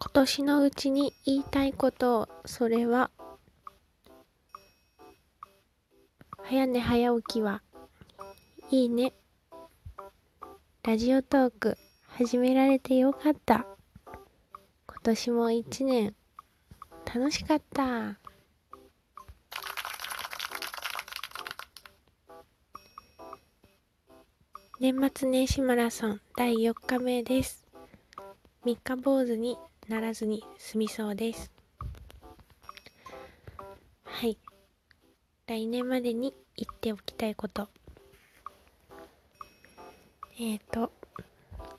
今年のうちに言いたいことそれは早寝早起きはいいね。ラジオトーク始められてよかった。今年も一年楽しかった。年末年始マラソン第4日目です。三日坊主にならずに済みそうです。はい。来年までに言っておきたいこと。えっ、ー、と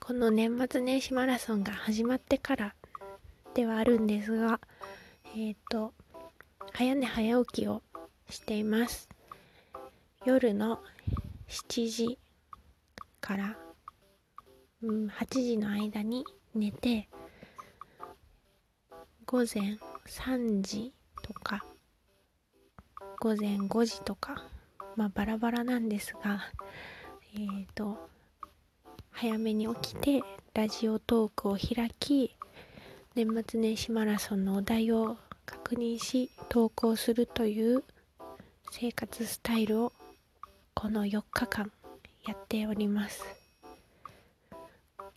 この年末年始マラソンが始まってからではあるんですがえっ、ー、と早寝早起きをしています。夜の7時から、うん、8時の間に寝て午前3時とか午前5時とかまあバラバラなんですがえっ、ー、と早めに起きてラジオトークを開き年末年始マラソンのお題を確認し投稿するという生活スタイルをこの4日間やっております。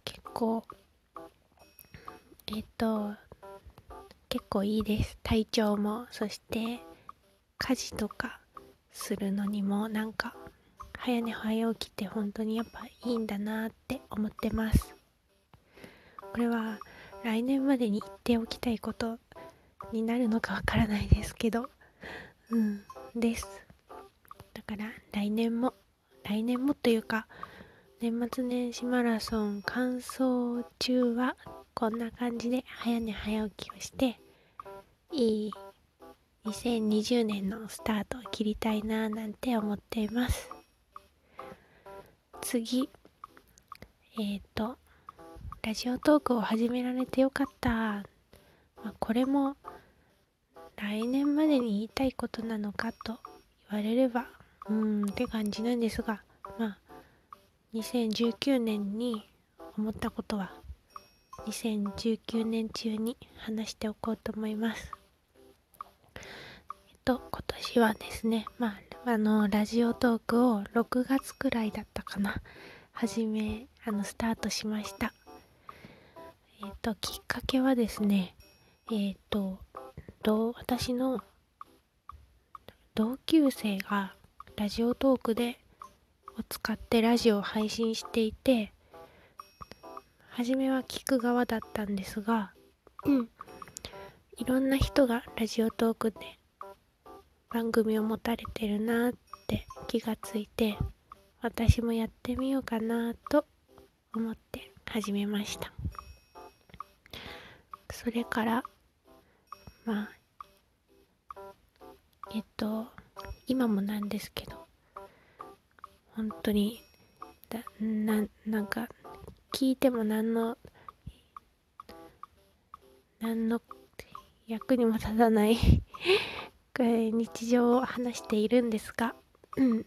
結構えっと結構いいです。体調も。そして家事とかするのにもなんか早寝早起きって本当にやっぱいいんだなって思ってます。これは来年までに言っておきたいことになるのかわからないですけど。うんです。だから来年も来年もというか年末年始マラソン完走中はこんな感じで早寝早起きをしていい。2020年のスタートを切りたいななんて思っています。次。えっ、ー、とラジオトークを始められてよかった、まあ、これも来年までに言いたいことなのかと言われればうんって感じなんですがまあ2019年に思ったことは2019年中に話しておこうと思います。と今年はですねまああのラジオトークを6月くらいだったかな始めあのスタートしました。えっときっかけはですねえっと私の同級生がラジオトークでを使ってラジオを配信していて初めは聞く側だったんですが、うん、いろんな人がラジオトークで番組を持たれてるなって気がついて私もやってみようかなと思って始めました。それからまあえっと今もなんですけど本当にだななんか聞いても何の何の役にも立たない日常を話しているんですが、うん、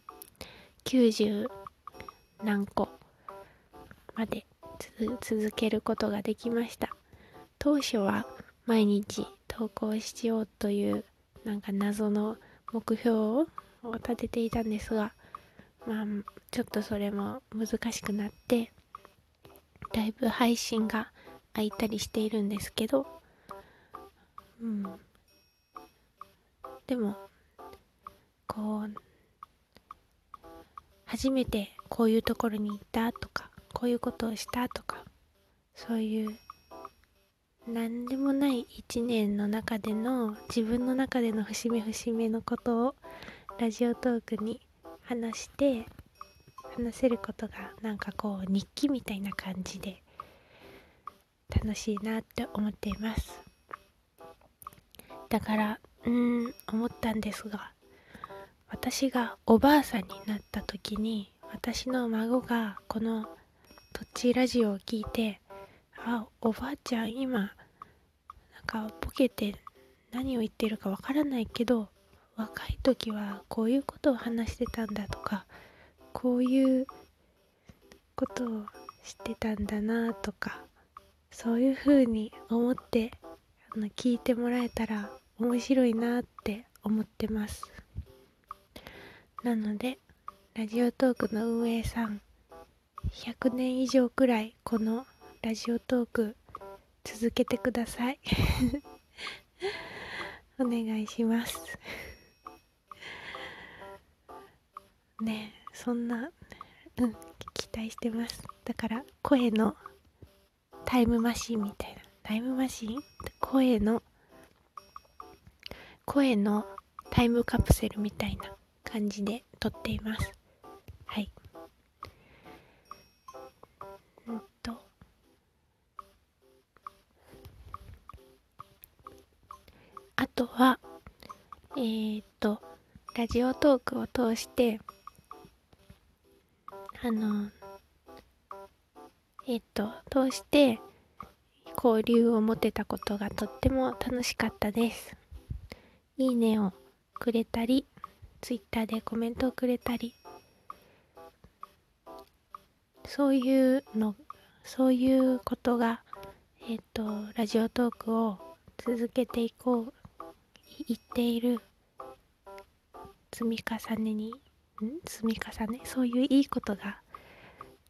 90何個まで続けることができました。当初は毎日投稿しようというなんか謎の目標を立てていたんですがまあちょっとそれも難しくなってだいぶ配信が空いたりしているんですけどうんでもこう初めてこういうところに行ったとかこういうことをしたとかそういう何でもない一年の中での自分の中での節目節目のことをラジオトークに話して話せることがなんかこう日記みたいな感じで楽しいなって思っています。だからうん思ったんですが私がおばあさんになった時に私の孫がこの「とっちラジオ」を聞いてあおばあちゃん今なんかボケて何を言ってるかわからないけど若い時はこういうことを話してたんだとかこういうことをしてたんだなとかそういう風に思ってあの聞いてもらえたら面白いなって思ってます。なのでラジオトークの運営さん100年以上くらいこのラジオトーク続けてください。お願いします。ねそんなうん期待してます。だから声のタイムマシンみたいな。タイムマシン？声の声のタイムカプセルみたいな感じで撮っています。はい。うんと。あとはえー、っとラジオトークを通してあのえっと通して交流を持てたことがとっても楽しかったです。いいねをくれたり、ツイッターでコメントをくれたり、そういうの、そういうことが、えっと、ラジオトークを続けていこう、言っている積み重ねに、ん？積み重ね？そういういいことが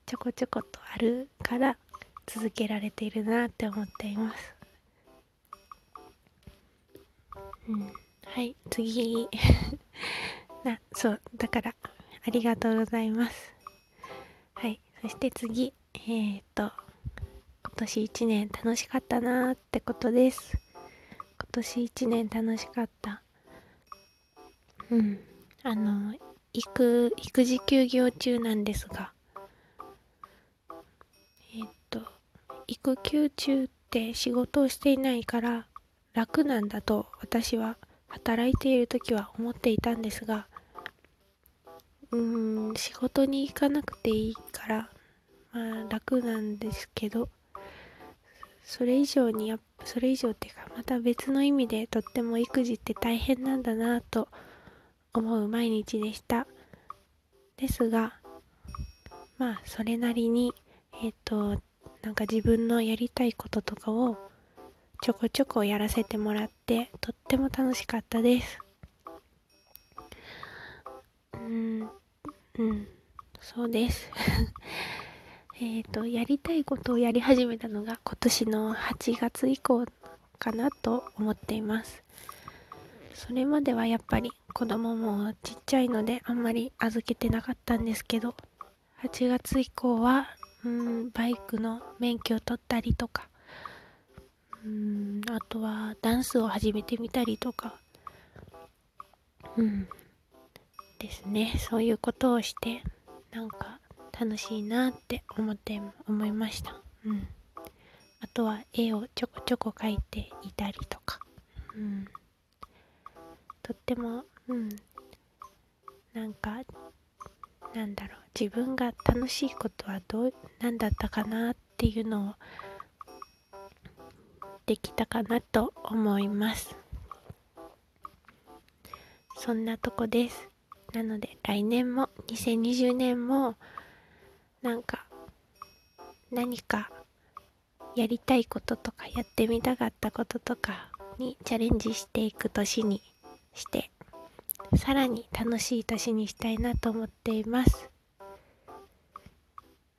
ちょこちょことあるから続けられているなって思っています。うん、はい次。なそうだからありがとうございます。はいそして次。えー、っと今年1年楽しかったなーってことです。今年1年楽しかった。うん。あの育育児休業中なんですが。えっと育休中って仕事をしていないから楽なんだと私は働いている時は思っていたんですがうーん仕事に行かなくていいからまあ楽なんですけどそれ以上にやそれ以上っていうかまた別の意味でとっても育児って大変なんだなと思う毎日でした。ですがまあそれなりにえっ、ー、となんか自分のやりたいこととかをちょこちょこやらせてもらってとっても楽しかったです。うんうんそうです。えっとやりたいことをやり始めたのが今年の8月以降かなと思っています。それまではやっぱり子供もちっちゃいのであんまり預けてなかったんですけど8月以降はうんバイクの免許を取ったりとかうんあとはダンスを始めてみたりとか。うん。ですね。そういうことをしてなんか楽しいなって思って思いました。うん。あとは絵をちょこちょこ描いていたりとか。うん。とってもうん。なんかなんだろう。自分が楽しいことはどう何だったかなっていうのをできたかなと思いますそんなとこですなので来年も2020年もなんか何かやりたいこととかやってみたかったこととかにチャレンジしていく年にしてさらに楽しい年にしたいなと思っています。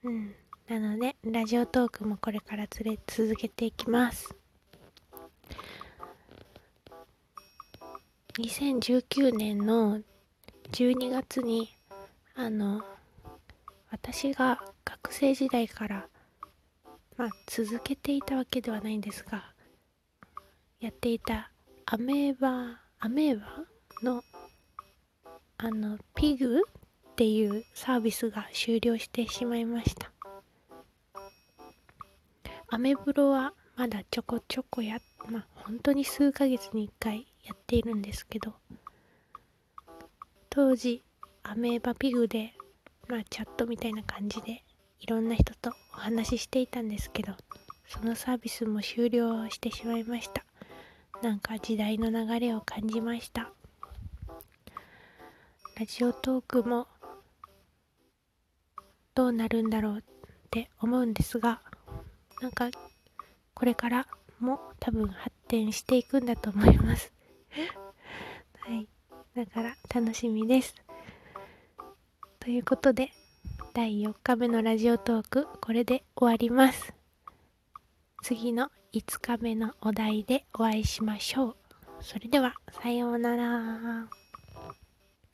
うん。なので、ラジオトークもこれからつれ続けていきます。2019年の12月に、あの、私が学生時代から、まあ、続けていたわけではないんですが、やっていたアメーバ、アメーバのあのピグっていうサービスが終了してしまいました。アメブロはまだちょこちょこやまあ本当に数ヶ月に1回やっているんですけど当時アメーバピグでまあチャットみたいな感じでいろんな人とお話ししていたんですけどそのサービスも終了してしまいました。なんか時代の流れを感じました。ラジオトークもどうなるんだろうって思うんですがなんかこれからも多分発展していくんだと思います。はい。だから楽しみです。ということで第4日目のラジオトークこれで終わります。次の5日目のお題でお会いしましょう。それではさようなら。